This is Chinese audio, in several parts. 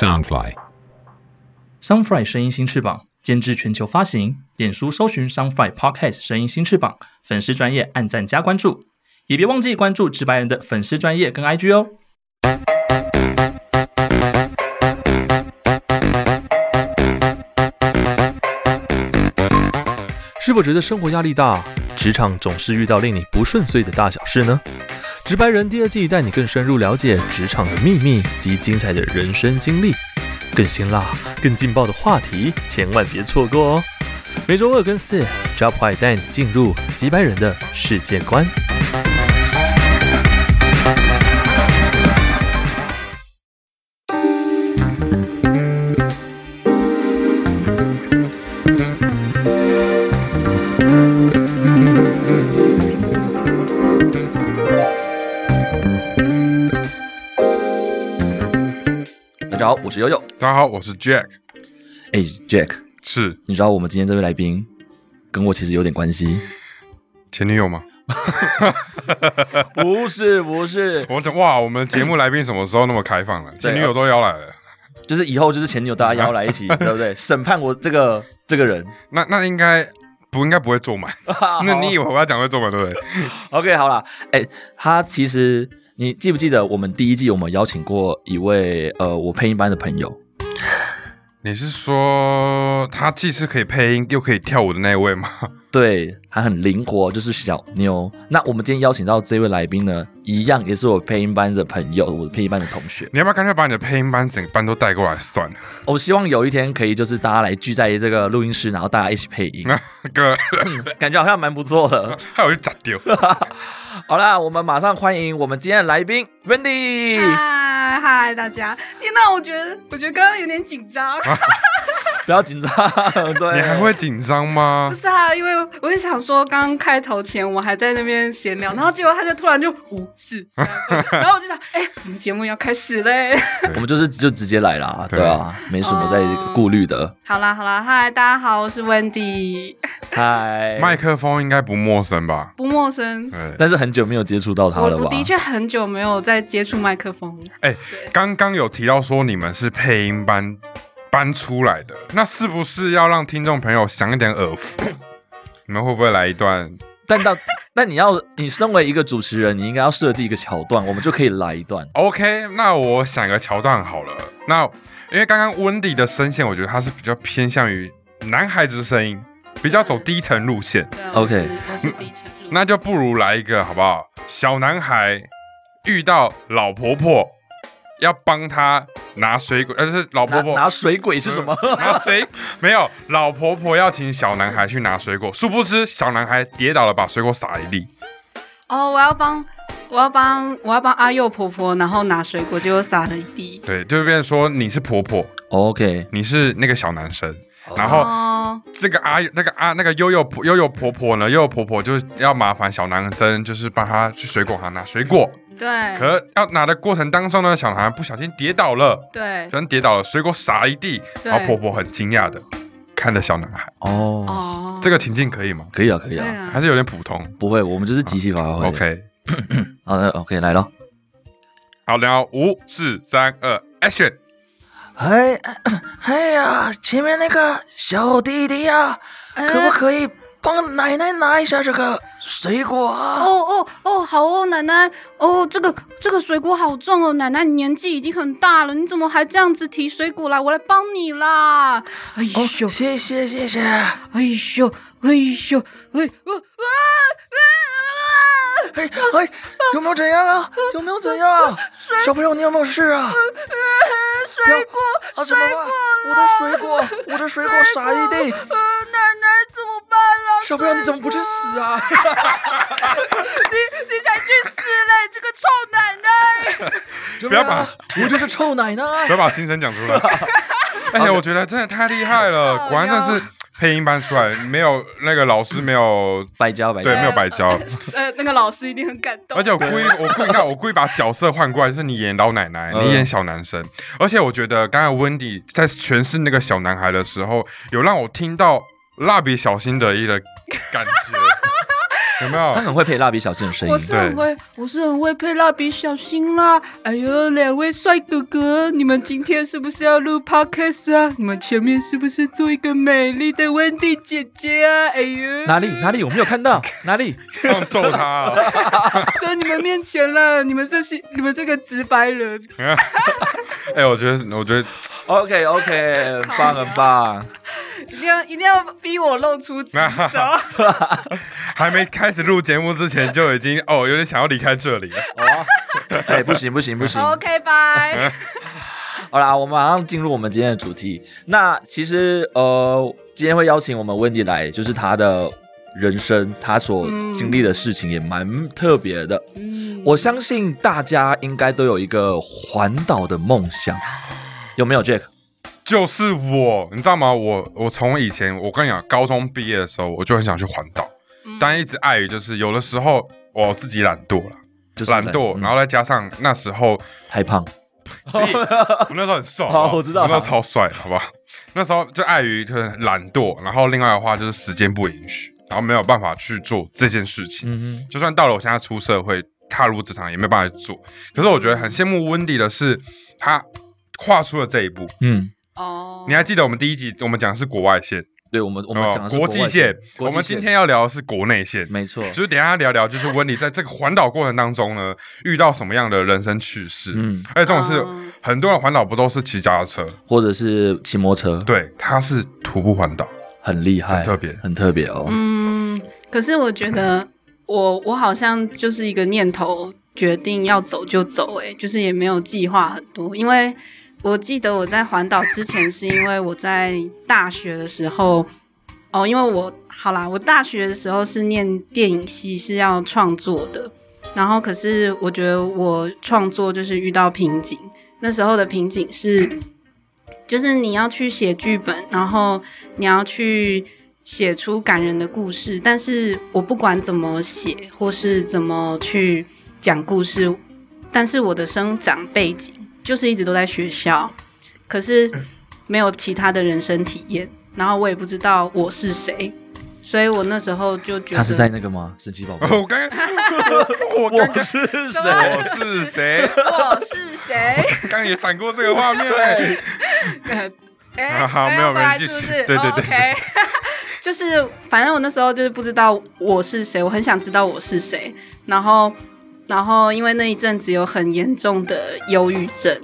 Soundfly。Soundfly 声音新翅膀监制全球发行，脸书搜寻 Soundfly Podcast 声音新翅膀，粉丝专业按赞加关注，也别忘记关注直白人的粉丝专业跟 IG 哦。是否觉得生活压力大，职场总是遇到令你不顺遂的大小事呢？直白人第二季带你更深入了解职场的秘密及精彩的人生经历，更辛辣、更劲爆的话题，千万别错过哦！每周二跟四，Job 坏带你进入直白人的世界观。我是悠悠。大家好，我是 Jack，哎，Jack，是你知道我们今天这位来宾跟我其实有点关系？前女友吗？不是，不是，我想，哇，我们节目来宾什么时候那么开放了？前女友都邀来了，就是以后就是前女友大家邀来一起，对不对？审判我这个这个人。那那应该不应该不会坐满？那你以为我要讲会坐满对不对？OK 好了？哎，他其实你记不记得我们第一季我们邀请过一位呃我配音班的朋友？你是说他既是可以配音又可以跳舞的那位吗？对，他很灵活，就是小妞。那我们今天邀请到这位来宾呢，一样也是我配音班的朋友，我的配音班的同学。你要不要干脆把你的配音班整个班都带过来算了？我希望有一天可以就是大家来聚在这个录音室，然后大家一起配音，哥，感觉好像蛮不错的。还有就咋丢？好啦，我们马上欢迎我们今天的来宾 Wendy。嗨嗨，大家！天哪，我觉得我觉得刚刚有点紧张。不要紧张，对，你还会紧张吗不？是啊，因为我就想说，刚刚开头前我还在那边闲聊，然后结果他就突然就五四三，然后我就想，哎、我们节目要开始嘞！我们就是就直接来啦，对对啊，没什么在顾虑的。好啦好啦，嗨，大家好，我是 Wendy，嗨，麦克风应该不陌生吧？不陌生。对，但是很久没有接触到他了吧？我我的确很久没有在接触麦克风了。哎，刚刚有提到说你们是配音班搬出来的，那是不是要让听众朋友享一点耳福？你们会不会来一段？但到 但你要你身为一个主持人，你应该要设计一个桥段，我们就可以来一段。OK，那我想一个桥段好了。那因为刚刚温迪的声线，我觉得他是比较偏向于男孩子的声音，比较走低沉路线，OK。那就不如来一个好不好？小男孩遇到老婆婆，要帮他拿水果，呃，是老婆婆拿拿水鬼是什么？拿水 没有，老婆婆要请小男孩去拿水果，殊不知小男孩跌倒了，把水果洒一地。哦，我要帮我要帮我要帮阿佑婆婆，然后拿水果，结果洒了一地。对，就变成说你是婆婆，OK，你是那个小男生，然后哦，这个阿那个阿那个悠悠婆悠悠婆婆呢，悠悠婆婆就要麻烦小男生，就是帮他去水果行拿水果。对可要拿的过程当中呢，小男孩不小心跌倒了，对不小心跌倒了，水果洒一地，对然后婆婆很惊讶的看着小男孩。哦，哦，这个情境可以吗？可以啊，可以对啊，啊还是有点普通不会，我们就是即兴发挥。？OK，好，的 OK 来了。好，然后五四三二，Action！哎哎 呀，前面那个小弟弟呀、可不可以帮奶奶拿一下这个水果啊？哦哦哦，好哦，奶奶，哦，这个这个水果好重哦，奶奶你年纪已经很大了，你怎么还这样子提水果来？我来帮你啦！哎呦，哦谢谢谢谢。哎呦，哎呦，哎啊啊啊！哎哎哎，有没有怎样啊？有没有怎样啊？小朋友，你有没有事啊？水果，啊，怎么办？我的水果，我的水果洒一地。呃，奶奶怎么办了？小朋友，你怎么不去死啊？你你才去死嘞！这个臭奶奶！不要把我就是臭奶奶。不要把心声讲出来。哎呀我觉得真的太厉害了，果然真是配音班出来，没有那个老师没有白 教白胶对，没有白教。呃，那个老师一定很感动。而且我故意，我故意看，我故意把角色换过来，就是你演老奶奶，嗯你演小男生。而且我觉得刚才温迪在诠释那个小男孩的时候，有让我听到蜡笔小新的一个感觉。有没有他？很会配蜡笔小新的声音我。是很会，我是很会配蜡笔小新啦。哎呦，两位帅哥哥，你们今天是不是要录 podcast 啊？你们前面是不是做一个美丽的温蒂姐姐啊？哎呦，哪里哪里我没有看到哪里？放揍他啊！在你们面前了，你们这些你们这个直白人，哎，我觉得，我觉得 OK OK，很棒很棒。一定要一定要逼我露出职手。还没开始录节目之前就已经哦，有点想要离开这里了。哎，不行不行不行。OK，拜。好啦，我们马上进入我们今天的主题。那其实呃，今天会邀请我们温迪来，就是他的人生，他所经历的事情也蛮特别的。嗯，我相信大家应该都有一个环岛的梦想，有没有 Jack？就是我，你知道吗？我我从以前我跟你讲，高中毕业的时候我就很想去环岛，但一直碍于就是有的时候我自己懒惰了，就是懒惰，嗯然后再加上那时候太胖，我那时候很瘦，好我知道那时候超帅，好不好？那时候就碍于就是懒惰，然后另外的话就是时间不允许，然后没有办法去做这件事情。嗯哼，就算到了我现在出社会，踏入职场也没有办法去做。可是我觉得很羡慕温迪的是，他跨出了这一步。嗯，哦，你还记得我们第一集我们讲的是国外线，对我们我们讲的是哦国际线，我们今天要聊的是国内线。没错，就是等一下聊聊，就是温迪在这个环岛过程当中呢，遇到什么样的人生趣事。嗯，而且这种是嗯很多人环岛不都是骑脚踏车？或者是骑摩托车，对，他是徒步环岛。很厉害，很特别很特别哦。嗯，可是我觉得我我好像就是一个念头决定要走就走、欸，就是也没有计划很多。因为我记得我在环岛之前，是因为我在大学的时候，哦，因为我好啦，我大学的时候是念电影系，是要创作的。然后可是我觉得我创作就是遇到瓶颈，那时候的瓶颈是。就是你要去写剧本，然后你要去写出感人的故事，但是我不管怎么写或是怎么去讲故事，但是我的生长背景就是一直都在学校，可是没有其他的人生体验，然后我也不知道我是谁，所以我那时候就觉得他是在那个吗？神奇宝贝，我刚刚，我刚刚是 谁我是谁？我是谁？刚刚也闪过这个画面。欸哎，好没有没有继续是不是？对对对 OK，就是反正我那时候就是不知道我是谁，我很想知道我是谁。然后，然后因为那一阵子有很严重的忧郁症，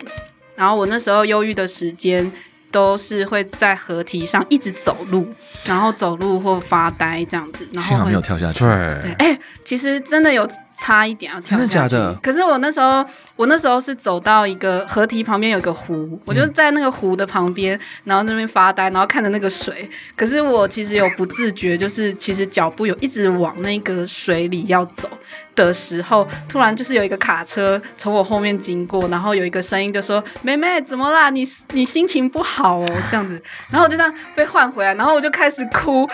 然后我那时候忧郁的时间都是会在河堤上一直走路，然后走路或发呆这样子，然后会幸好没有跳下去。对对，，哎、其实真的有差一点要跳真的假的可是我那时候，我那时候是走到一个河堤旁边有个湖，我就在那个湖的旁边，然后那边发呆，然后看着那个水。可是我其实有不自觉，就是其实脚步有一直往那个水里要走的时候，突然就是有一个卡车从我后面经过，然后有一个声音就说：“妹妹，怎么啦？你你心情不好哦？”这样子，然后我就这样被换回来，然后我就开始哭。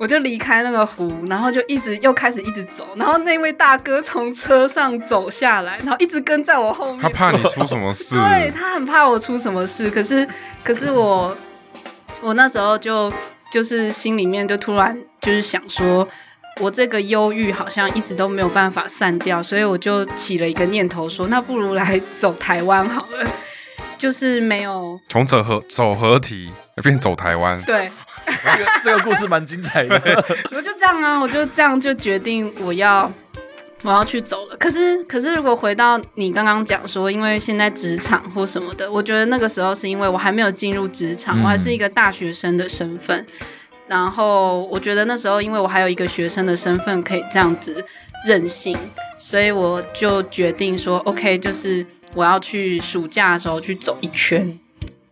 我就离开那个湖，然后就一直又开始一直走，然后那位大哥从车上走下来，然后一直跟在我后面。他怕你出什么 事。对他很怕我出什么事，可是可是我我那时候就就是心里面就突然就是想说，我这个忧郁好像一直都没有办法散掉，所以我就起了一个念头说，那不如来走台湾好了，就是没有从走合走合体变走台湾，对。这个 这个故事蛮精彩的。我就这样啊，我就这样就决定我要我要去走了。可是可是如果回到你刚刚讲说，因为现在职场或什么的，我觉得那个时候是因为我还没有进入职场，嗯我还是一个大学生的身份。然后我觉得那时候，因为我还有一个学生的身份可以这样子任性，所以我就决定说，OK，就是我要去暑假的时候去走一圈。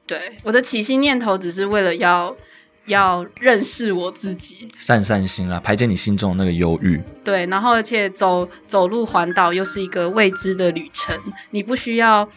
对，我的起心念头只是为了要要认识我自己，散散心啦，排解你心中的那个忧郁。对，然后而且走走路环岛又是一个未知的旅程，你不需要，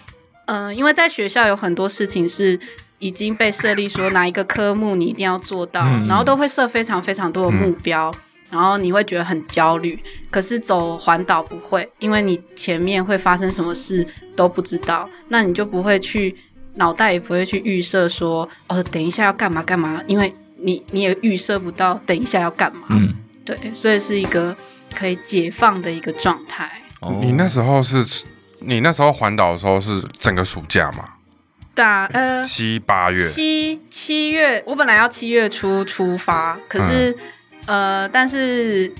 嗯、因为在学校有很多事情是已经被设立说哪一个科目你一定要做到，嗯然后都会设非常非常多的目标。然后你会觉得很焦虑，可是走环岛不会，因为你前面会发生什么事都不知道，那你就不会去脑袋也不会去预设说，哦，等一下要干嘛干嘛，因为你你也预设不到等一下要干嘛。嗯，对，所以是一个可以解放的一个状态。哦你那时候是，你那时候环岛的时候是整个暑假嘛？大呃七八月，七七月，我本来要七月初出发，可是、呃，但是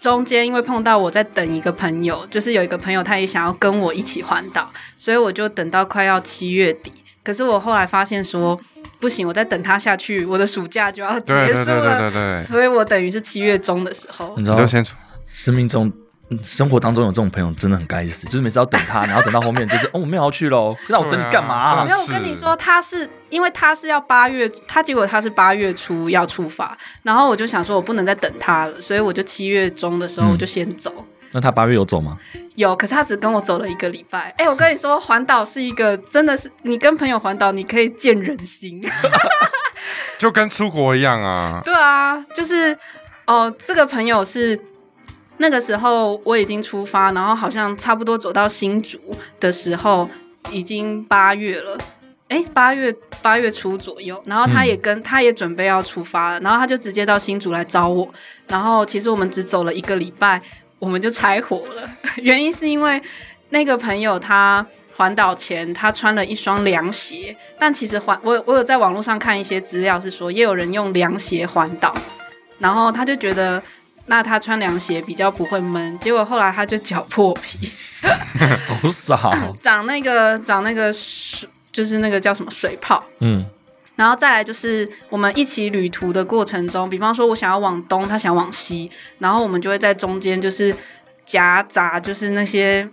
中间因为碰到我在等一个朋友，就是有一个朋友他也想要跟我一起环岛，所以我就等到快要七月底。可是我后来发现说不行，我再等他下去，我的暑假就要结对对对束了，对对对，所以我等于是七月中的时候你，知道就先出。生命中。嗯生活当中有这种朋友真的很该死，就是每次要等他，然后等到后面就是 哦，我们要去喽，那我等你干嘛、没有，我跟你说，他是因为他是要八月，他结果他是八月初要出发，然后我就想说，我不能再等他了，所以我就七月中的时候嗯我就先走。那他八月有走吗？有，可是他只跟我走了一个礼拜。哎，我跟你说，环岛是一个真的是你跟朋友环岛，你可以见人心。就跟出国一样啊。对啊，就是哦，这个朋友是那个时候我已经出发，然后好像差不多走到新竹的时候，已经八月了。哎，八月八月初左右，然后他也跟、他也准备要出发了，然后他就直接到新竹来找我。然后其实我们只走了一个礼拜，我们就拆伙了。原因是因为那个朋友他环岛前他穿了一双凉鞋，但其实环我我有在网络上看一些资料是说，也有人用凉鞋环岛，然后他就觉得那他穿凉鞋比较不会闷，结果后来他就脚破皮，好傻哦，长那个长那个水，就是那个叫什么水泡。嗯，然后再来就是我们一起旅途的过程中，比方说我想要往东，他想往西，然后我们就会在中间就是夹杂，就是那些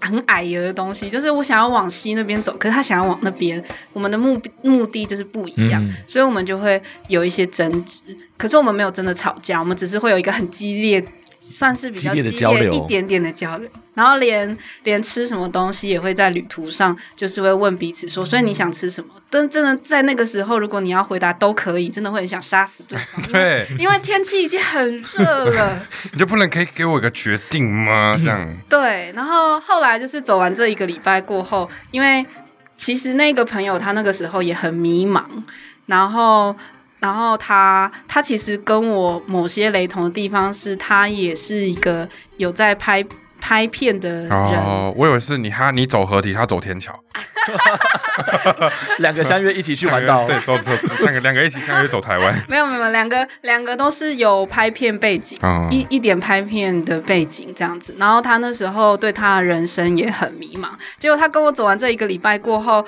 很矮油的东西，就是我想要往西那边走，可是他想要往那边，我们的目目的就是不一样，嗯所以我们就会有一些争执。可是我们没有真的吵架，我们只是会有一个很激烈。算是比较激烈的交流一点点的交流，然后连连吃什么东西也会在旅途上，就是会问彼此说，所以你想吃什么？真真的在那个时候，如果你要回答都可以，真的会很想杀死对方，因为对，因为天气已经很热了。你就不能可以给我一个决定吗？这样，对，然后后来就是走完这一个礼拜过后，因为其实那个朋友他那个时候也很迷茫，然后。然后他他其实跟我某些雷同的地方是，他也是一个有在拍拍片的人，哦，我以为是你他你走合体，他走天桥，两个相约一起去环岛，对，走走两个两个一起相约走台湾，没有没有，两个两个都是有拍片背景，嗯，一一点拍片的背景这样子。然后他那时候对他的人生也很迷茫。结果他跟我走完这一个礼拜过后，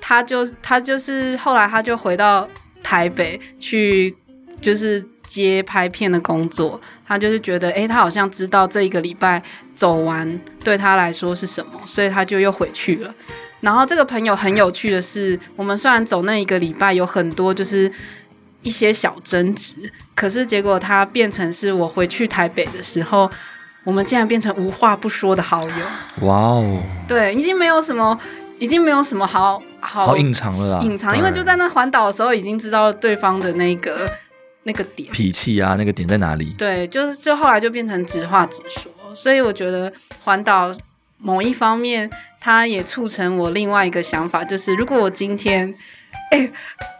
他就他就是后来他就回到台北去，就是接拍片的工作。他就是觉得，诶，他好像知道这一个礼拜走完对他来说是什么，所以他就又回去了。然后这个朋友很有趣的是，我们虽然走那一个礼拜有很多就是一些小争执，可是结果他变成是我回去台北的时候，我们竟然变成无话不说的好友。哇哦，对，已经没有什么，已经没有什么好好好隐藏了啦，隐藏，因为就在那环岛的时候已经知道对方的那个那个点。脾气啊，那个点在哪里？对，就就后来就变成直话直说，所以我觉得环岛某一方面，它也促成我另外一个想法，就是如果我今天，哎、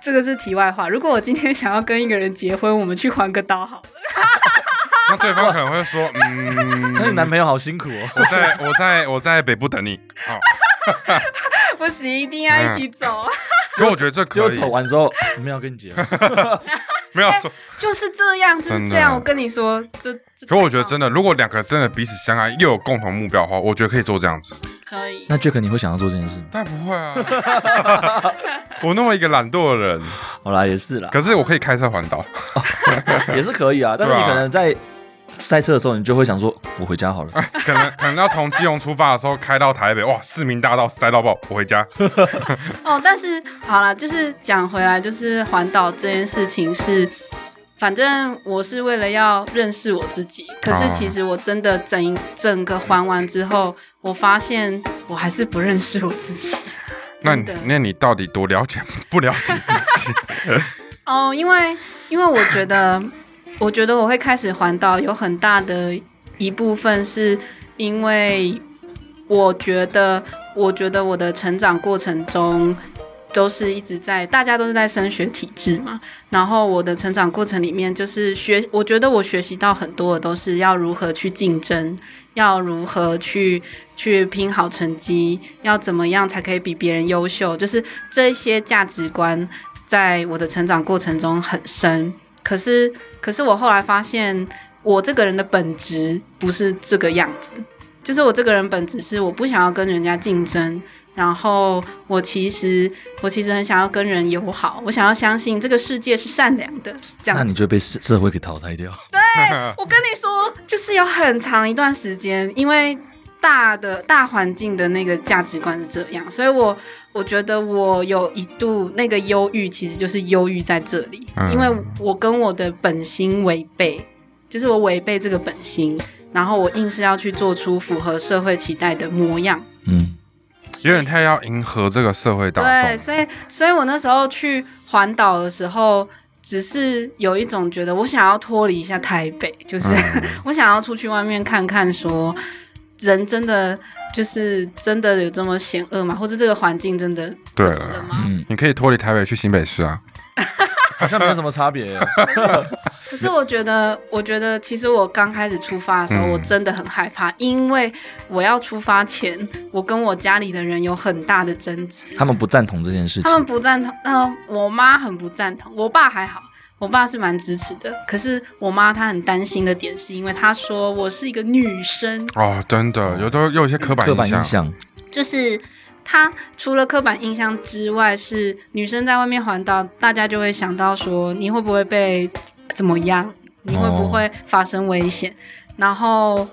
这个是题外话，如果我今天想要跟一个人结婚，我们去环个岛好了。那对方可能会说，嗯，那你男朋友好辛苦哦。我在我在我在北部等你，好，不行，一定要一起走，所以我觉得这可以，走完之后，我们要跟你结婚，没有走。就是这样，就是这样。我跟你说，这这可我觉得真的，如果两个真的彼此相爱，又有共同目标的话，我觉得可以做这样子。可以。那 Jack 你会想要做这件事吗？但不会啊，我那么一个懒惰的人，好啦，也是啦，可是我可以开车环岛。也是可以啊。但是你可能在塞车的时候，你就会想说，我回家好了。可能 可能要从基隆出发的时候开到台北，哇，市民大道塞到爆，我回家。哦，但是好了，就是讲回来，就是环岛这件事情是，反正我是为了要认识我自己。可是哦其实我真的整整个环完之后，我发现我还是不认识我自己。那你那你到底多了解不了解自己？哦，因为因为我觉得，我觉得我会开始环岛，有很大的一部分是因为我觉得，我觉得我的成长过程中都是一直在，大家都是在升学体制嘛。然后我的成长过程里面，就是学，我觉得我学习到很多的都是要如何去竞争，要如何去去拼好成绩，要怎么样才可以比别人优秀，就是这些价值观在我的成长过程中很深。可是，可是我后来发现，我这个人的本质不是这个样子，就是我这个人本质是我不想要跟人家竞争。然后我其实我其实很想要跟人友好，我想要相信这个世界是善良的。这样，那你就被社社会给淘汰掉。对我跟你说，就是有很长一段时间，因为大的大环境的那个价值观是这样，所以我我觉得我有一度那个忧郁，其实就是忧郁在这里，因为我跟我的本心违背，就是我违背这个本心，然后我硬是要去做出符合社会期待的模样。嗯。有点太要迎合这个社会大众，对，所以，所以我那时候去环岛的时候，只是有一种觉得我想要脱离一下台北，就是 我想要出去外面看看，说人真的就是真的有这么险恶吗？或者这个环境真的对了吗？你可以脱离台北去新北市啊。好像没有什么差别。可是我觉得，我觉得其实我刚开始出发的时候，我真的很害怕，因为我要出发前，我跟我家里的人有很大的争执。他们不赞同这件事情。他们不赞同。嗯，我妈很不赞同，我爸还好，我爸是蛮支持的。可是我妈她很担心的点，是因为她说我是一个女生。哦，真的，有都有一些刻板印象，就是。她除了刻板印象之外，是女生在外面环岛，大家就会想到说你会不会被怎么样，你会不会发生危险？然后，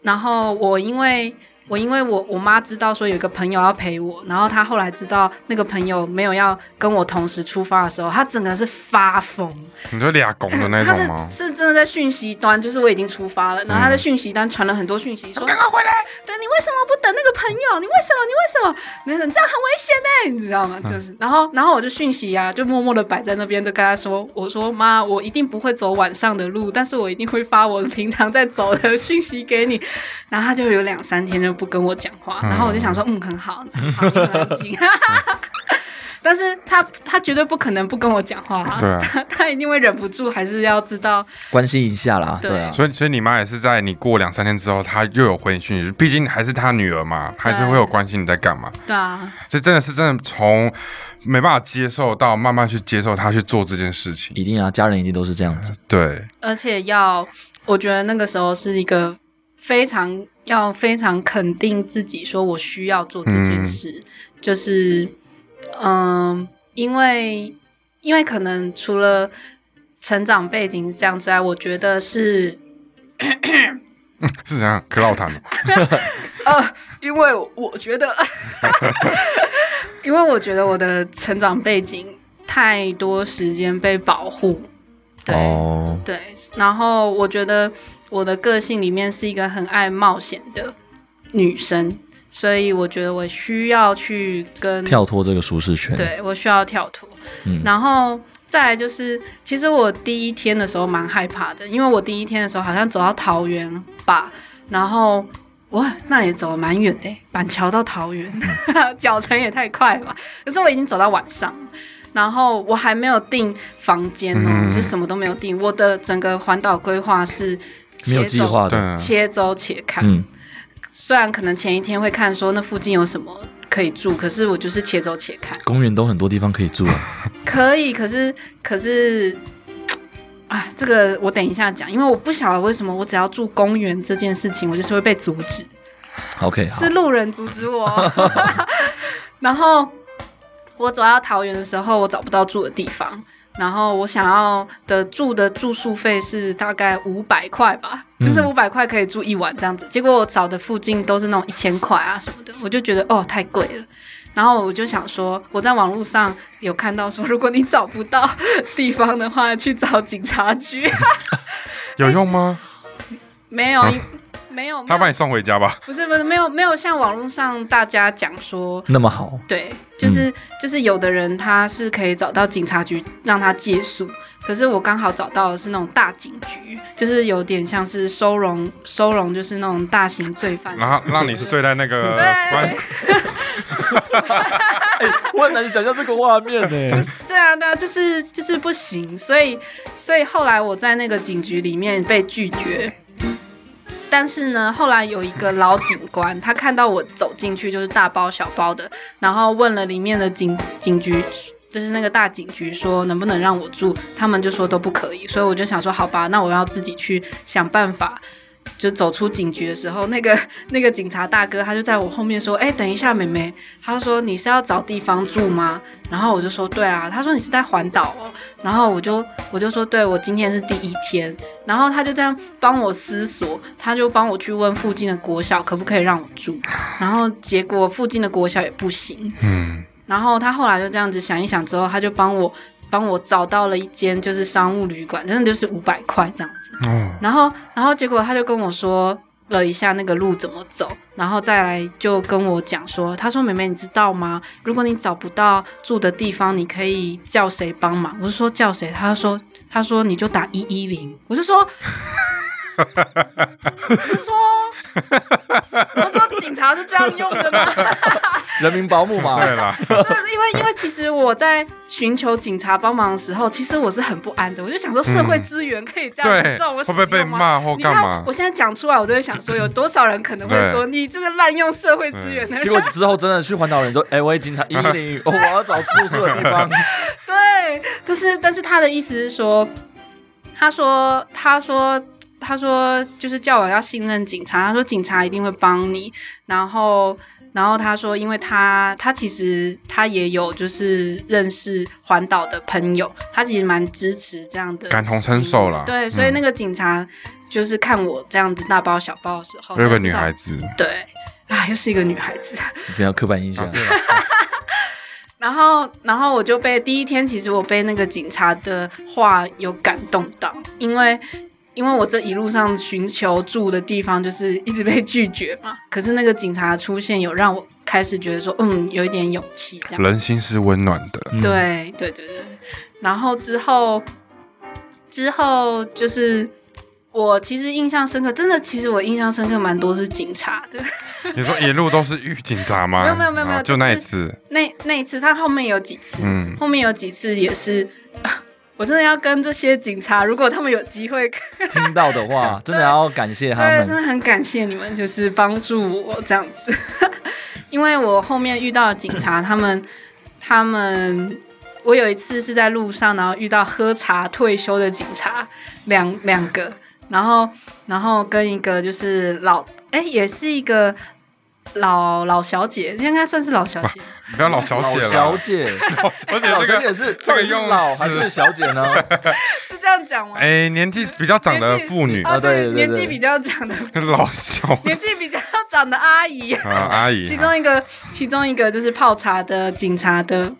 然后我因为。我因为我我妈知道说有一个朋友要陪我，然后她后来知道那个朋友没有要跟我同时出发的时候，她整个是发疯。你说俩拱的那种吗？是是真的在讯息端，就是我已经出发了，然后她在讯息端传了很多讯息，说赶快回来。对你为什么不等那个朋友？你为什么？你为什么？你这样很危险呢？你知道吗？就是，然后然后我就讯息呀，就默默的摆在那边，就跟她说，我说妈，我一定不会走晚上的路，但是我一定会发我平常在走的讯息给你。然后她就有两三天就。不跟我讲话，然后我就想说，嗯，很好，很安静。但是他他绝对不可能不跟我讲话，对啊，他一定会忍不住，还是要知道关心一下啦，对啊。所以所以你妈也是在你过两三天之后，她又有回你讯息，毕竟还是她女儿嘛，还是会有关心你在干嘛。对啊，所以真的是真的从没办法接受到慢慢去接受，她去做这件事情，一定啊，家人一定都是这样子。对，而且要，我觉得那个时候是一个非常。要非常肯定自己，说我需要做这件事，就是，嗯，因为因为可能除了成长背景这样之外，我觉得是是怎样？可老谈了。呃，因为我觉得，因为我觉得我的成长背景太多时间被保护，对对，然后我觉得。我的个性里面是一个很爱冒险的女生，所以我觉得我需要去跟跳脱这个舒适圈。对我需要跳脱，嗯，然后再来就是，其实我第一天的时候蛮害怕的，因为我第一天的时候好像走到桃园吧，然后哇，那也走了蛮远的，板桥到桃园，脚程也太快了吧。可是我已经走到晚上，然后我还没有订房间哦，就什么都没有订。我的整个环岛规划是。没有计划的，切周且看。嗯，虽然可能前一天会看说那附近有什么可以住，可是我就是切周且看。公园都很多地方可以住啊。可以，可是可是，啊，这个我等一下讲，因为我不晓得为什么我只要住公园这件事情，我就是会被阻止。OK，是路人阻止我。然后我走到桃园的时候，我找不到住的地方。然后我想要的住的住宿费是大概五百块吧，就是五百块可以住一晚这样子。结果我找的附近都是那种一千块啊什么的，我就觉得哦太贵了。然后我就想说，我在网络上有看到说，如果你找不到地方的话，去找警察局，有用吗？没有。没有，他把你送回家吧？不是不是，没有没有像网络上大家讲说那么好。对，就是就是有的人他是可以找到警察局让他借宿，可是我刚好找到的是那种大警局，就是有点像是收容收容，就是那种大型罪犯。然后让你睡在那个关，我很难想象这个画面呢。对啊，对啊，就是就是不行，所以所以后来我在那个警局里面被拒绝。但是呢，后来有一个老警官，他看到我走进去就是大包小包的，然后问了里面的警警局，就是那个大警局，说能不能让我住，他们就说都不可以，所以我就想说，好吧，那我要自己去想办法。就走出警局的时候，那个 那个警察大哥他就在我后面说：“哎，等一下，妹妹。”他说：“你是要找地方住吗？”然后我就说：“对啊。”他说：“你是在环岛哦。”然后我就我就说：“对，我今天是第一天。”然后他就这样帮我思索，他就帮我去问附近的国小可不可以让我住。然后结果附近的国小也不行。嗯。然后他后来就这样子想一想之后，他就帮我。帮我找到了一间就是商务旅馆，真的就是五百块这样子。嗯然后，然后结果他就跟我说了一下那个路怎么走，然后再来就跟我讲说，他说：“妹妹，你知道吗？如果你找不到住的地方，你可以叫谁帮忙？”我是说叫谁？他说：“他说你就打一一零。”我是说。我说，我说警察是这样用的吗？人民保姆嘛，对吧。因为因为其实我在寻求警察帮忙的时候，其实我是很不安的。我就想说，社会资源可以这样子让我会不会被骂或干嘛？我现在讲出来，我都会想说，有多少人可能会说 你这个滥用社会资源的？结果之后真的去环岛人说，哎，我警察一零，我要找住宿的地方。对，可是但是他的意思是说，他说他说。他说，就是叫我要信任警察。他说，警察一定会帮你。然后，然后他说，因为他他其实他也有就是认识环岛的朋友，他其实蛮支持这样的，感同身受了。对，所以那个警察就是看我这样子大包小包的时候，有个女孩子，对，啊，又是一个女孩子，不要刻板印象。然后，然后我就被第一天，其实我被那个警察的话有感动到，因为。因为我这一路上寻求住的地方就是一直被拒绝嘛，可是那个警察出现有让我开始觉得说，嗯，有一点勇气。这样人心是温暖的。对对对对。然后之后之后就是我其实印象深刻，真的，其实我印象深刻蛮多是警察的。你说一路都是遇警察吗？没有没有没有没有，就那一次。那那一次，他后面有几次，嗯，后面有几次也是。我真的要跟这些警察，如果他们有机会 听到的话，真的要感谢他们。真的很感谢你们，就是帮助我这样子。因为我后面遇到警察，他们他们，我有一次是在路上，然后遇到喝茶退休的警察，两两个，然后然后跟一个就是老，哎，也是一个。老老小姐应该算是老小姐，不要老小姐了。小姐，而且，老小姐是这个用老还是小姐呢？是这样讲吗？哎，年纪比较长的妇女啊，对，年纪比较长的老小，年纪比较长的阿姨啊，阿姨。其中一个，其中一个就是泡茶的警察的。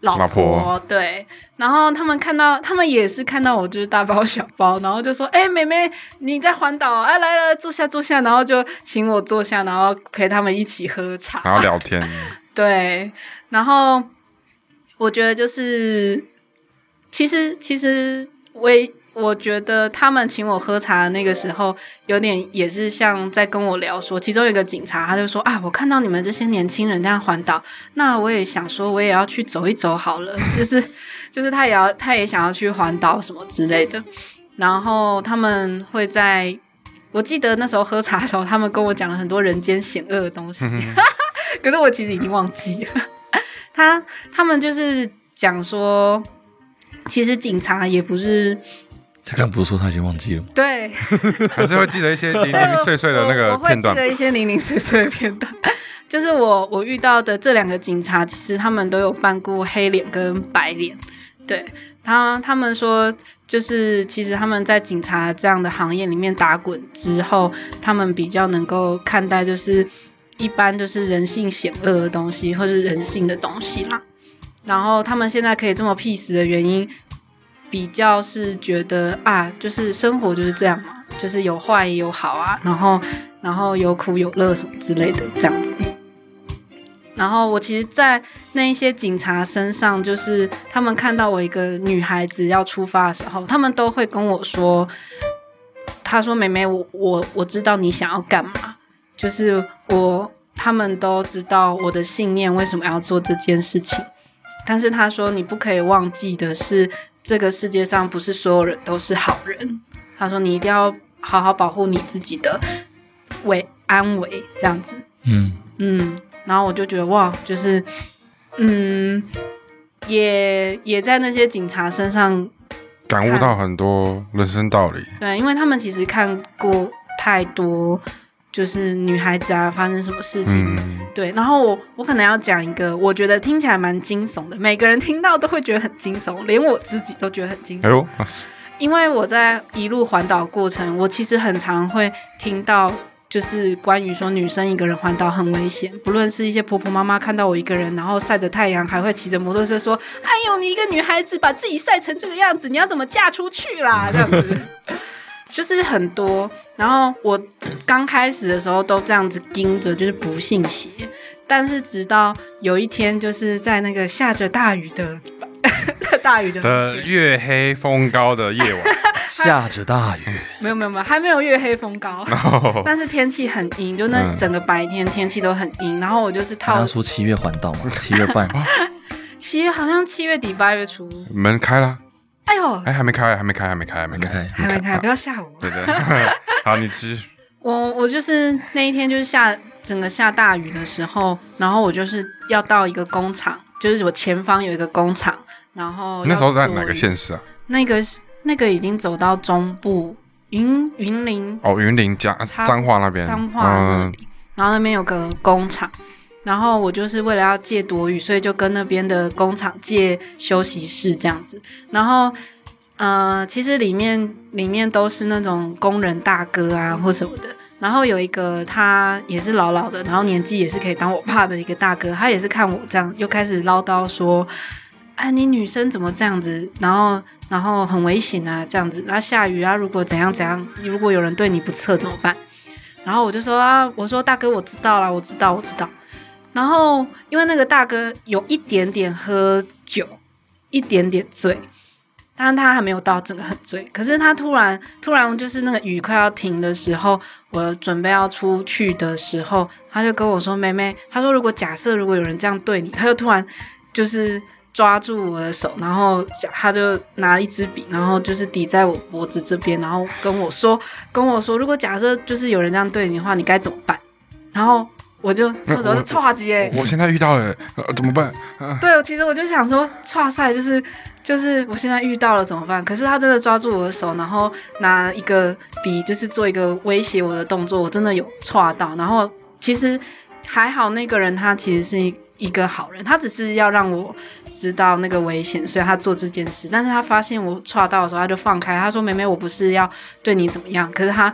老婆对，然后他们看到，他们也是看到我就是大包小包，然后就说：“ 哎，妹妹你在环岛？啊，来来坐下坐下。”然后就请我坐下，然后陪他们一起喝茶，然后聊天。对，然后我觉得就是，其实其实我。我觉得他们请我喝茶的那个时候，有点也是像在跟我聊说，其中有一个警察他就说啊，我看到你们这些年轻人这样环岛，那我也想说，我也要去走一走好了，就 是就是他也要他也想要去环岛什么之类的。然后他们会在，我记得那时候喝茶的时候，他们跟我讲了很多人间险恶的东西，可是我其实已经忘记了。他他们就是讲说，其实警察也不是。他刚不是说他已经忘记了吗？对，还是会记得一些零零碎碎的那个片段。记得一些零零碎碎的片段，就是我我遇到的这两个警察，其实他们都有扮过黑脸跟白脸。对他，他们说，就是其实他们在警察这样的行业里面打滚之后，他们比较能够看待，就是一般就是人性险恶的东西，或是人性的东西啦。然后他们现在可以这么 peace 的原因。比较是觉得啊，就是生活就是这样嘛，就是有坏也有好啊，然后然后有苦有乐什么之类的这样子。然后我其实，在那一些警察身上，就是他们看到我一个女孩子要出发的时候，他们都会跟我说：“他说，妹妹，我我我知道你想要干嘛，就是我他们都知道我的信念为什么要做这件事情。但是他说，你不可以忘记的是，这个世界上不是所有人都是好人。他说，你一定要好好保护你自己的为安危，这样子。嗯，嗯，然后我就觉得哇，就是，嗯，也也在那些警察身上，感悟到很多人生道理。对，因为他们其实看过太多，就是女孩子啊发生什么事情，嗯，对，然后我我可能要讲一个，我觉得听起来蛮惊悚的，每个人听到都会觉得很惊悚，连我自己都觉得很惊悚。哎呦，因为我在一路环岛过程，我其实很常会听到，就是关于说女生一个人环岛很危险，不论是一些婆婆妈妈看到我一个人，然后晒着太阳，还会骑着摩托车说：“哎呦，你一个女孩子把自己晒成这个样子，你要怎么嫁出去啦？”这样子。就是很多，然后我刚开始的时候都这样子盯着，就是不信邪。但是直到有一天，就是在那个下着大雨的 大雨的的月黑风高的夜晚，下着大雨，没有没有没有，还没有月黑风高，哦。但是天气很阴，就那嗯。整个白天天气都很阴。然后我就是套他刚说七月环岛嘛，七月半，七月好像七月底八月初，门开了，哎呦，哎，还没开，还没开，还没开，还没开，还没开，不要吓我。对对，好，你继续。我我就是那一天就是下整个下大雨的时候，然后我就是要到一个工厂，就是我前方有一个工厂，然后那时候在哪个？县市啊？那个那个已经走到中部云云林哦，云林彰彰化那边，彰化那嗯。里，然后那边有个工厂，然后我就是为了要借躲雨，所以就跟那边的工厂借休息室这样子，然后。呃，其实里面里面都是那种工人大哥啊或什么的，然后有一个他也是老老的，然后年纪也是可以当我爸的一个大哥，他也是看我这样，又开始唠叨说：“哎，你女生怎么这样子？然后然后很危险啊，这样子。那下雨啊，如果怎样怎样，如果有人对你不测怎么办？”然后我就说啊，我说大哥，我知道了，我知道，我知道。然后因为那个大哥有一点点喝酒，一点点醉，但他还没有到整个很醉。可是他突然突然就是那个雨快要停的时候，我准备要出去的时候，他就跟我说：“妹妹，他说如果假设如果有人这样对你，他就突然就是抓住我的手，然后他就拿了一支笔，然后就是抵在我脖子这边，然后跟我说跟我说，如果假设就是有人这样对你的话，你该怎么办？然后我就那时候是岔机哎，我现在遇到了，呃怎么办？对，其实我就想说，岔赛就是就是我现在遇到了怎么办？可是他真的抓住我的手，然后拿一个笔，就是做一个威胁我的动作，我真的有岔到。然后其实还好，那个人他其实是一一个好人，他只是要让我知道那个危险，所以他做这件事。但是他发现我岔到的时候，他就放开，他说：“妹妹，我不是要对你怎么样。”可是他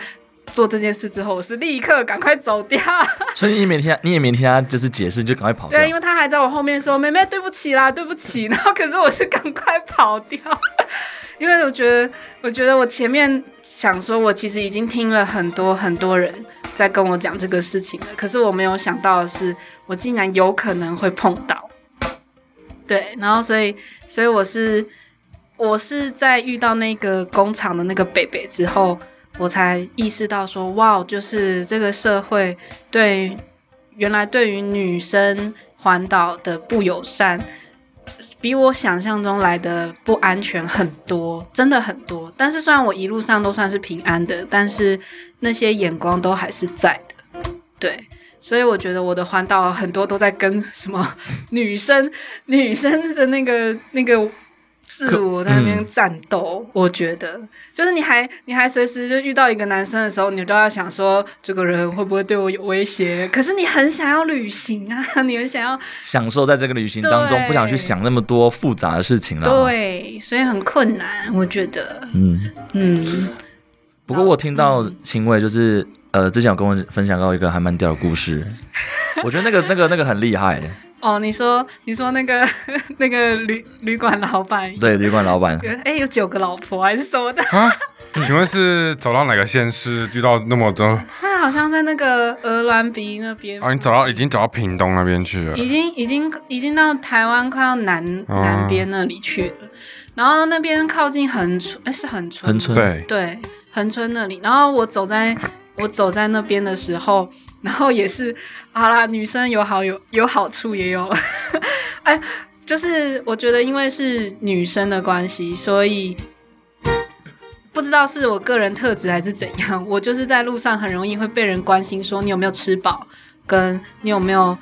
做这件事之后，我是立刻赶快走掉。所以你也没听他，你也没听他就是解释，就赶快跑掉对，。因为他还在我后面说：“妹妹，对不起啦，对不起。” 然后可是我是赶快跑掉，因为我觉得，我觉得我前面想说，我其实已经听了很多很多人在跟我讲这个事情了，可是我没有想到的是，我竟然有可能会碰到。对，然后所以，所以我是我是在遇到那个工厂的那个北北之后，我才意识到说，哇，就是这个社会对原来对于女生环岛的不友善，比我想象中来的不安全很多，真的很多。但是虽然我一路上都算是平安的，但是那些眼光都还是在的。对，所以我觉得我的环岛很多都在跟什么 女生、女生的那个那个。自我在那边战斗，我觉得就是你还你还随时就遇到一个男生的时候，你都要想说这个人会不会对我有威胁？可是你很想要旅行啊，你很想要享受在这个旅行当中，不想去想那么多复杂的事情了。，对，所以很困难，我觉得，嗯。嗯，不过我听到秦伟就是呃，之前有跟我分享到一个还蛮屌的故事，我觉得那个那个那个很厉害。哦，你说你说那个 那个旅旅馆老板，对，旅馆老板，有哎有九个老婆还是什么的，啊，请问是走到哪个县市遇到那么多？他好好像在那个鹅銮鼻那边。哦，你走到已经走到屏东那边去了。已经已经已经到台湾快要南、哦南边那里去了，然后那边靠近恒春，哎是恒春吗，恒春对，对，恒春那里。然后我走在我走在那边的时候，然后也是好啦，女生有好有有好处，也有，哎，就是我觉得因为是女生的关系，所以不知道是我个人特质还是怎样，我就是在路上很容易会被人关心说你有没有吃饱，跟你有没有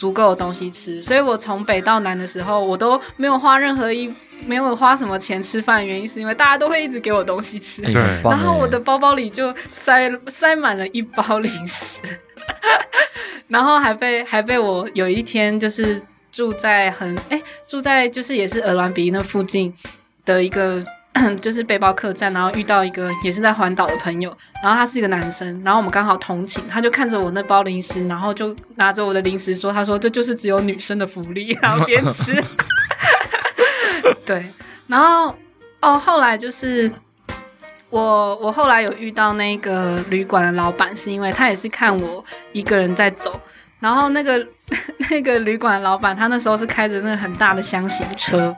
足够的东西吃。所以我从北到南的时候，我都没有花任何一没有花什么钱吃饭，原因是因为大家都会一直给我东西吃。哎对然后我的包包里就塞塞满了一包零食，然后还被还被我有一天就是住在很哎住在就是也是鹅銮鼻那附近的一个 就是背包客栈，然后遇到一个也是在环岛的朋友，然后他是一个男生，然后我们刚好同寝，他就看着我那包零食，然后就拿着我的零食说，他说这就是只有女生的福利，然后边吃，对，然后哦后来就是。我我后来有遇到那个旅馆的老板，是因为他也是看我一个人在走，然后那个 那个旅馆老板，他那时候是开着那个很大的箱型车，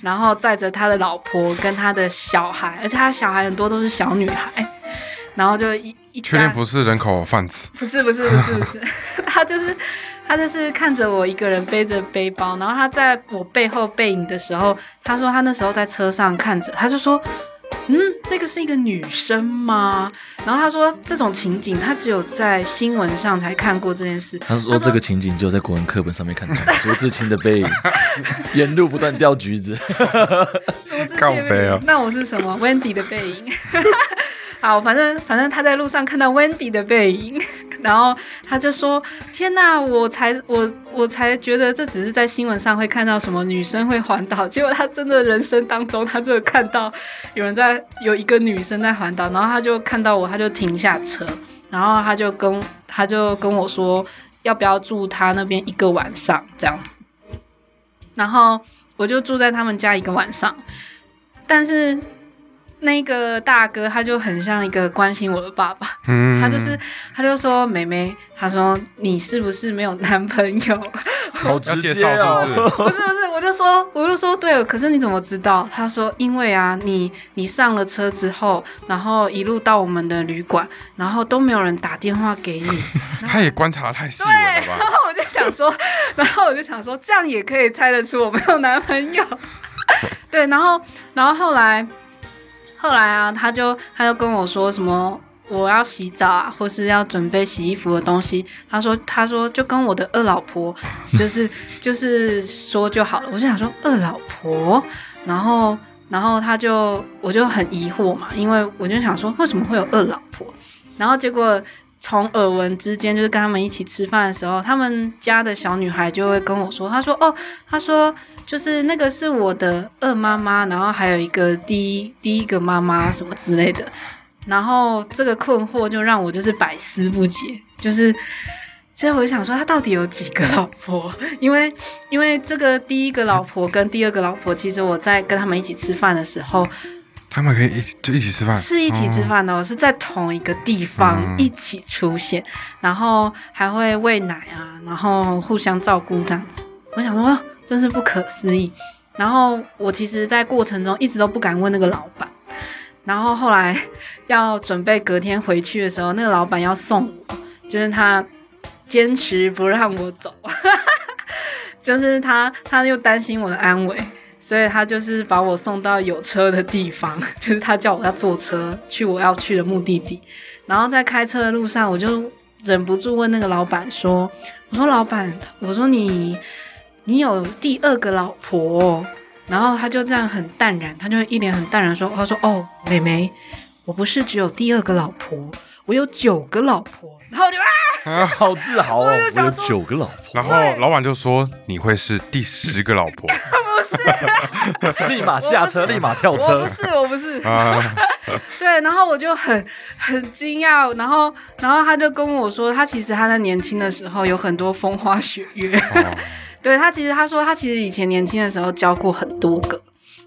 然后载着他的老婆跟他的小孩，而且他小孩很多都是小女孩，然后就一一确定不是人口贩子？不是不是不是不是，他就是他就是看着我一个人背着背包，然后他在我背后背影的时候，他说他那时候在车上看着，他就说。嗯，那个是一个女生吗？然后他说这种情景他只有在新闻上才看过这件事。他说这个情景只有在国文课本上面看到，朱自清的背影，沿路不断掉橘子。卓志靠清那我是什么？Wendy 的背影。好，反正反正他在路上看到 Wendy 的背影，然后他就说：“天哪，我才我我才觉得这只是在新闻上会看到什么女生会环岛，结果他真的人生当中，他真的看到有人在有一个女生在环岛，然后他就看到我，他就停下车，然后他就跟他就跟我说要不要住他那边一个晚上这样子，然后我就住在他们家一个晚上，但是那个大哥他就很像一个关心我的爸爸，嗯，他就是他就说妹妹，他说你是不是没有男朋友？好 要直接哦！不是？不是，我就说我就说对了，可是你怎么知道？他说因为啊，你你上了车之后，然后一路到我们的旅馆，然后都没有人打电话给你，他也观察得太细了对，了然？后我就想说，然后我就想说，这样也可以猜得出我没有男朋友。对，然后，然后后来，后来啊，他就他就跟我说什么。我要洗澡啊，或是要准备洗衣服的东西。他说：“他说就跟我的二老婆，就是 就是说就好了。”我就想说二老婆，然后然后他就我就很疑惑嘛，因为我就想说为什么会有二老婆？然后结果从耳闻之间，就是跟他们一起吃饭的时候，他们家的小女孩就会跟我说，她说哦，她说就是那个是我的二妈妈，然后还有一个第一第一个妈妈什么之类的。然后这个困惑就让我就是百思不解，就是。其实我就想说，他到底有几个老婆？因为因为这个第一个老婆跟第二个老婆，其实我在跟他们一起吃饭的时候，他们可以一起就一起吃饭，是一起吃饭的、哦，是在同一个地方嗯一起出现，然后还会喂奶啊，然后互相照顾这样子。我想说，哦真是不可思议。然后我其实，在过程中一直都不敢问那个老板。然后后来要准备隔天回去的时候，那个老板要送我，就是他坚持不让我走，就是他他又担心我的安危，所以他就是把我送到有车的地方，就是他叫我要坐车去我要去的目的地。然后在开车的路上，我就忍不住问那个老板说：“我说老板，我说你你有第二个老婆、然后他就这样很淡然，他就一脸很淡然说：“他说哦，妹妹，我不是只有第二个老婆，我有九个老婆。”然后我就啊，好自豪哦！我有九个老婆，然后老板就说你会是第十个老婆。不是。立马下车，立马跳我车不。是，我不是，啊，对，然后我就很很惊讶，然后然后他就跟我说，他其实他在年轻的时候有很多风花雪月，哦。对他其实他说他其实以前年轻的时候交过很多个，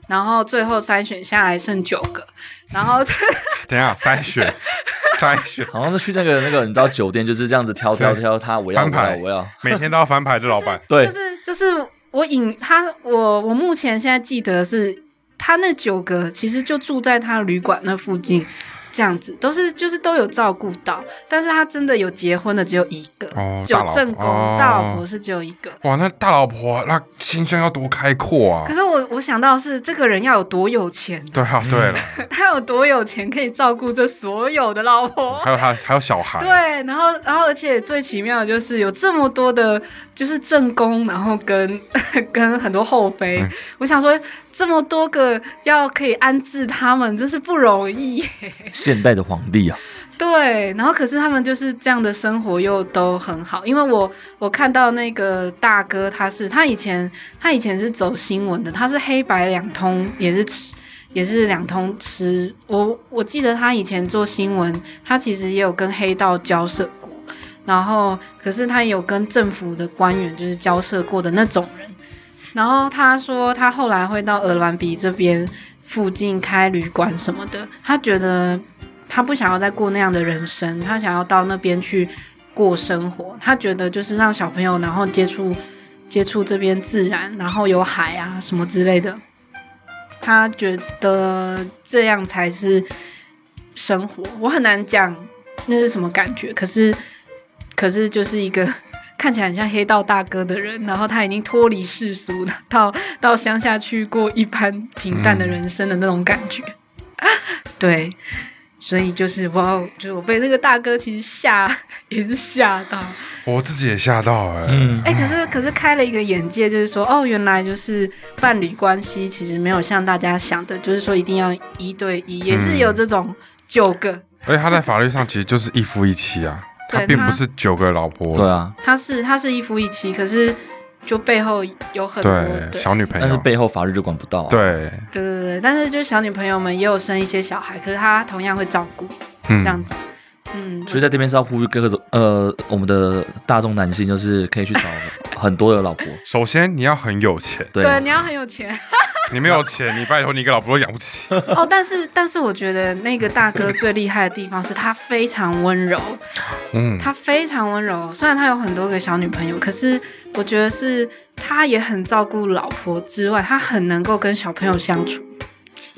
然后最后筛选下来剩九个，然后 等一下筛选 筛选，好像是去那个那个，你知道酒店就是这样子挑挑挑，他我要我翻牌。要我要，每天都要翻牌的老板。对就是就是我引他，我我目前现在记得是他那九个其实就住在他旅馆那附近。这样子都是就是都有照顾到，但是他真的有结婚的只有一个，哦只有正宫哦大老婆是只有一个。哇，那大老婆那心胸要多开阔啊可！是我我想到是这个人要有多有钱，对啊，对了，他有多有钱可以照顾这所有的老婆。还有他还有小孩，对，然后，然后，而且最奇妙的就是有这么多的，就是正宫，然后跟 跟很多后妃。嗯我想说，这么多个要可以安置他们，真是不容易。现代的皇帝啊，对，然后可是他们就是这样的生活又都很好，因为我我看到那个大哥，他是他以前他以前是走新闻的，他是黑白两通，也是吃也是两通吃。我我记得他以前做新闻，他其实也有跟黑道交涉过，然后可是他也有跟政府的官员就是交涉过的那种人。然后他说他后来会到鹅銮鼻这边附近开旅馆什么的，他觉得他不想要再过那样的人生，他想要到那边去过生活。他觉得就是让小朋友然后接触接触这边自然，然后有海啊什么之类的。他觉得这样才是生活。我很难讲那是什么感觉，可是可是就是一个看起来很像黑道大哥的人，然后他已经脱离世俗了，到到乡下去过一般平淡的人生的那种感觉。对，所以就是哇哦，就是我被那个大哥其实吓也是吓到。我自己也吓到哎、嗯，哎、可是可是开了一个眼界，就是说哦，原来就是伴侣关系其实没有像大家想的，就是说一定要一对一，也是有这种九个。而且他在法律上其实就是一夫一妻啊，他并不是九个老婆，对啊，他是他是一夫一妻，可是就背后有很多对，对小女朋友，但是背后法律就管不到、啊。，对，对对对，但是就是小女朋友们也有生一些小孩，可是他同样会照顾嗯这样子。嗯，所以在这边是要呼吁各个呃，我们的大众男性，就是可以去找很多的老婆。首先你要很有钱，对，对，你要很有钱 你没有钱，你拜托你一个老婆都养不起。哦。但是但是我觉得那个大哥最厉害的地方是他非常温柔，嗯，他非常温柔。虽然他有很多个小女朋友，可是我觉得是他也很照顾老婆之外，他很能够跟小朋友相处。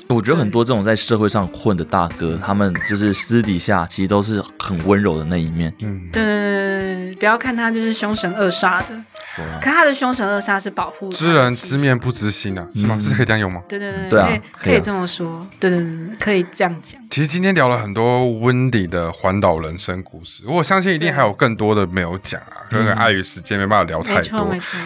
我觉得很多这种在社会上混的大哥，他们就是私底下其实都是很温柔的那一面。嗯，对对对不要看他就是凶神恶煞的，啊，可他的凶神恶煞是保护知人知面不知心啊，是吗？嗯是可以这样用吗？对对对对啊可以可以这么说，对对对对，可以这样讲。其实今天聊了很多温迪的环岛人生故事，我相信一定还有更多的没有讲啊，可能碍于时间没办法聊太多没错没。错，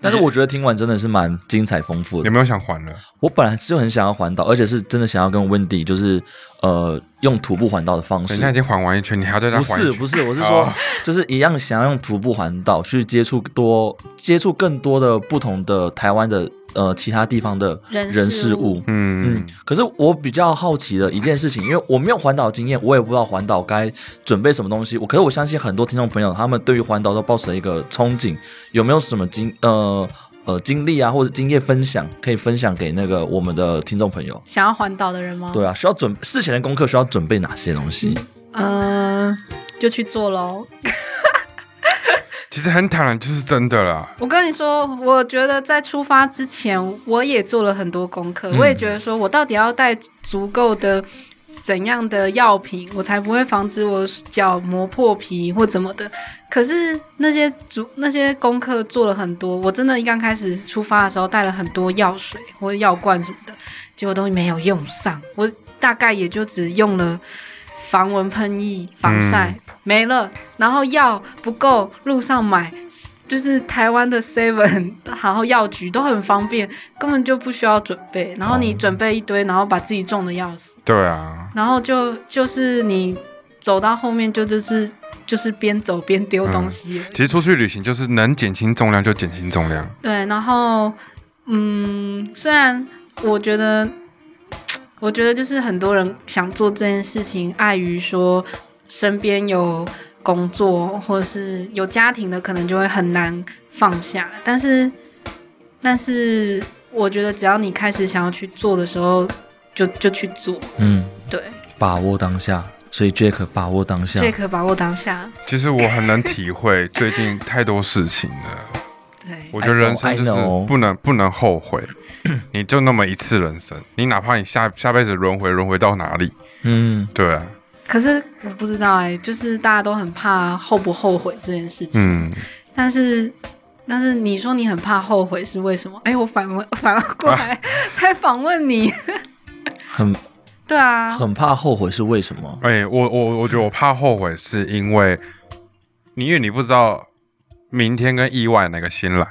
但是我觉得听完真的是蛮精彩丰富的。有没有想环了？我本来就很想要环岛，而且是真的想要跟温迪就是呃用徒步环岛的方式人。家已经环完一圈，你还要再环一圈？是不是，我是说哦，就是一样想要用徒步环岛去接触多接触更多的不同的台湾的呃其他地方的人人事事物物。嗯嗯，可是我比较好奇的一件事情，因为我没有环岛经验，我也不知道环岛该准备什么东西。我可是我相信很多听众朋友，他们对于环岛都抱持了一个憧憬，有没有什么经呃呃经历啊，或者经验分享，可以分享给那个我们的听众朋友？想要环岛的人吗？对啊，需要准事前的功课需要准备哪些东西？嗯、就去做喽。其实很坦然，就是真的啦。我跟你说，我觉得在出发之前，我也做了很多功课。嗯我也觉得说，我到底要带足够的怎样的药品，我才不会防止我脚磨破皮或怎么的。可是那些足那些功课做了很多，我真的一刚开始出发的时候带了很多药水或者药罐什么的，结果都没有用上。我大概也就只用了防蚊喷液、防晒、没了，然后药不够，路上买。就是台湾的 Seven，然后药局都很方便，根本就不需要准备。然后你准备一堆，然后把自己重的要死，对啊，然后就就是你走到后面就就是就是边走边丢东西了。其实出去旅行就是能减轻重量就减轻重量。对，然后嗯，虽然我觉得，我觉得就是很多人想做这件事情，碍于说身边有工作或是有家庭的，可能就会很难放下。但是，但是我觉得只要你开始想要去做的时候，就就去做。嗯，对，把握当下，所以 Jack 把握当下。Jack 把握当下，其实我很能体会最近太多事情了。对，我觉得人生就是不能不能后悔，你就那么一次人生，你哪怕你下下辈子轮回轮回到哪里，嗯，对啊，可是我不知道哎、就是大家都很怕后不后悔这件事情，嗯，但是。但是你说你很怕后悔是为什么？哎，我反问反过来才访问你。很 对啊，很怕后悔是为什么？哎、我我我觉得我怕后悔，是因为你因为你不知道明天跟意外哪个先来。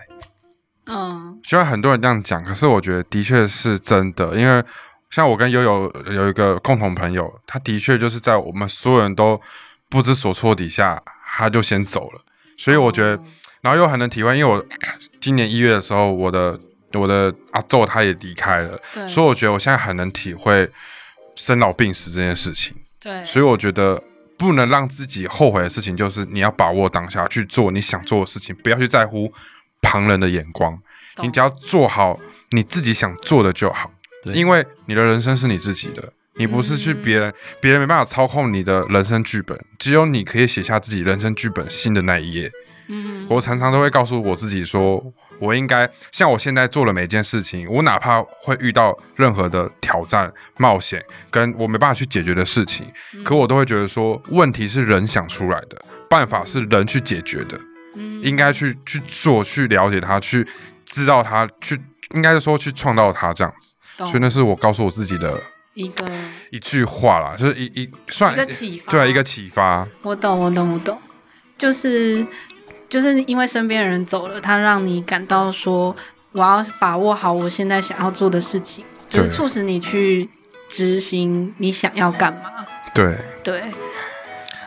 嗯虽然很多人这样讲，可是我觉得的确是真的，因为像我跟悠悠有一个共同朋友，他的确就是在我们所有人都不知所措底下，他就先走了。所以我觉得，然后又很能体会，因为我今年一月的时候，我的我的阿昼他也离开了，所以我觉得我现在很能体会生老病死这件事情。对，所以我觉得不能让自己后悔的事情，就是你要把握当下去做你想做的事情，不要去在乎旁人的眼光。你只要做好你自己想做的就好，对因为你的人生是你自己的，你不是去嗯别人，别人没办法操控你的人生剧本，只有你可以写下自己人生剧本新的那一页。嗯我常常都会告诉我自己说，我应该像我现在做的每件事情，我哪怕会遇到任何的挑战、冒险，跟我没办法去解决的事情，嗯。可我都会觉得说，问题是人想出来的，办法是人去解决的，嗯。应该去去做、去了解它、去知道它、去应该是说去创造它这样子。所以那是我告诉我自己的一个一句话啦，就是一一算一个启发，对一个启发。我懂，我懂，我懂，就是就是因为身边的人走了，他让你感到说，我要把握好我现在想要做的事情，就是促使你去执行你想要干嘛。对，对，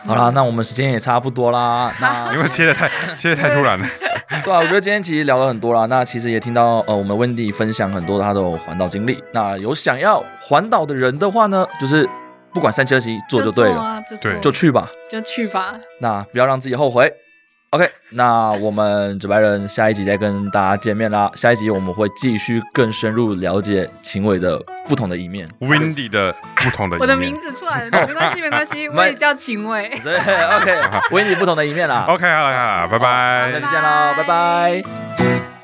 好啦，那我们时间也差不多啦。那因为切的太切的太突然了。对啊，我觉得今天其实聊了很多啦。那其实也听到呃，我们温迪分享很多他的环岛经历。那有想要环岛的人的话呢，就是不管三七二十一做就对了，做啊，就对就去吧。就去吧。那不要让自己后悔。OK，那我们纸白人下一集再跟大家见面啦。下一集我们会继续更深入了解秦伟的不同的一面。Windy 的不同的一面我的名字出来了，没关系，没关系，我也叫秦伟。对，OK，Windy 不同的一面啦。OK，好了，好了，拜拜下次见喽，拜拜